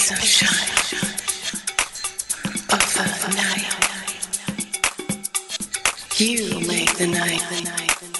sunshine of the night. You make the night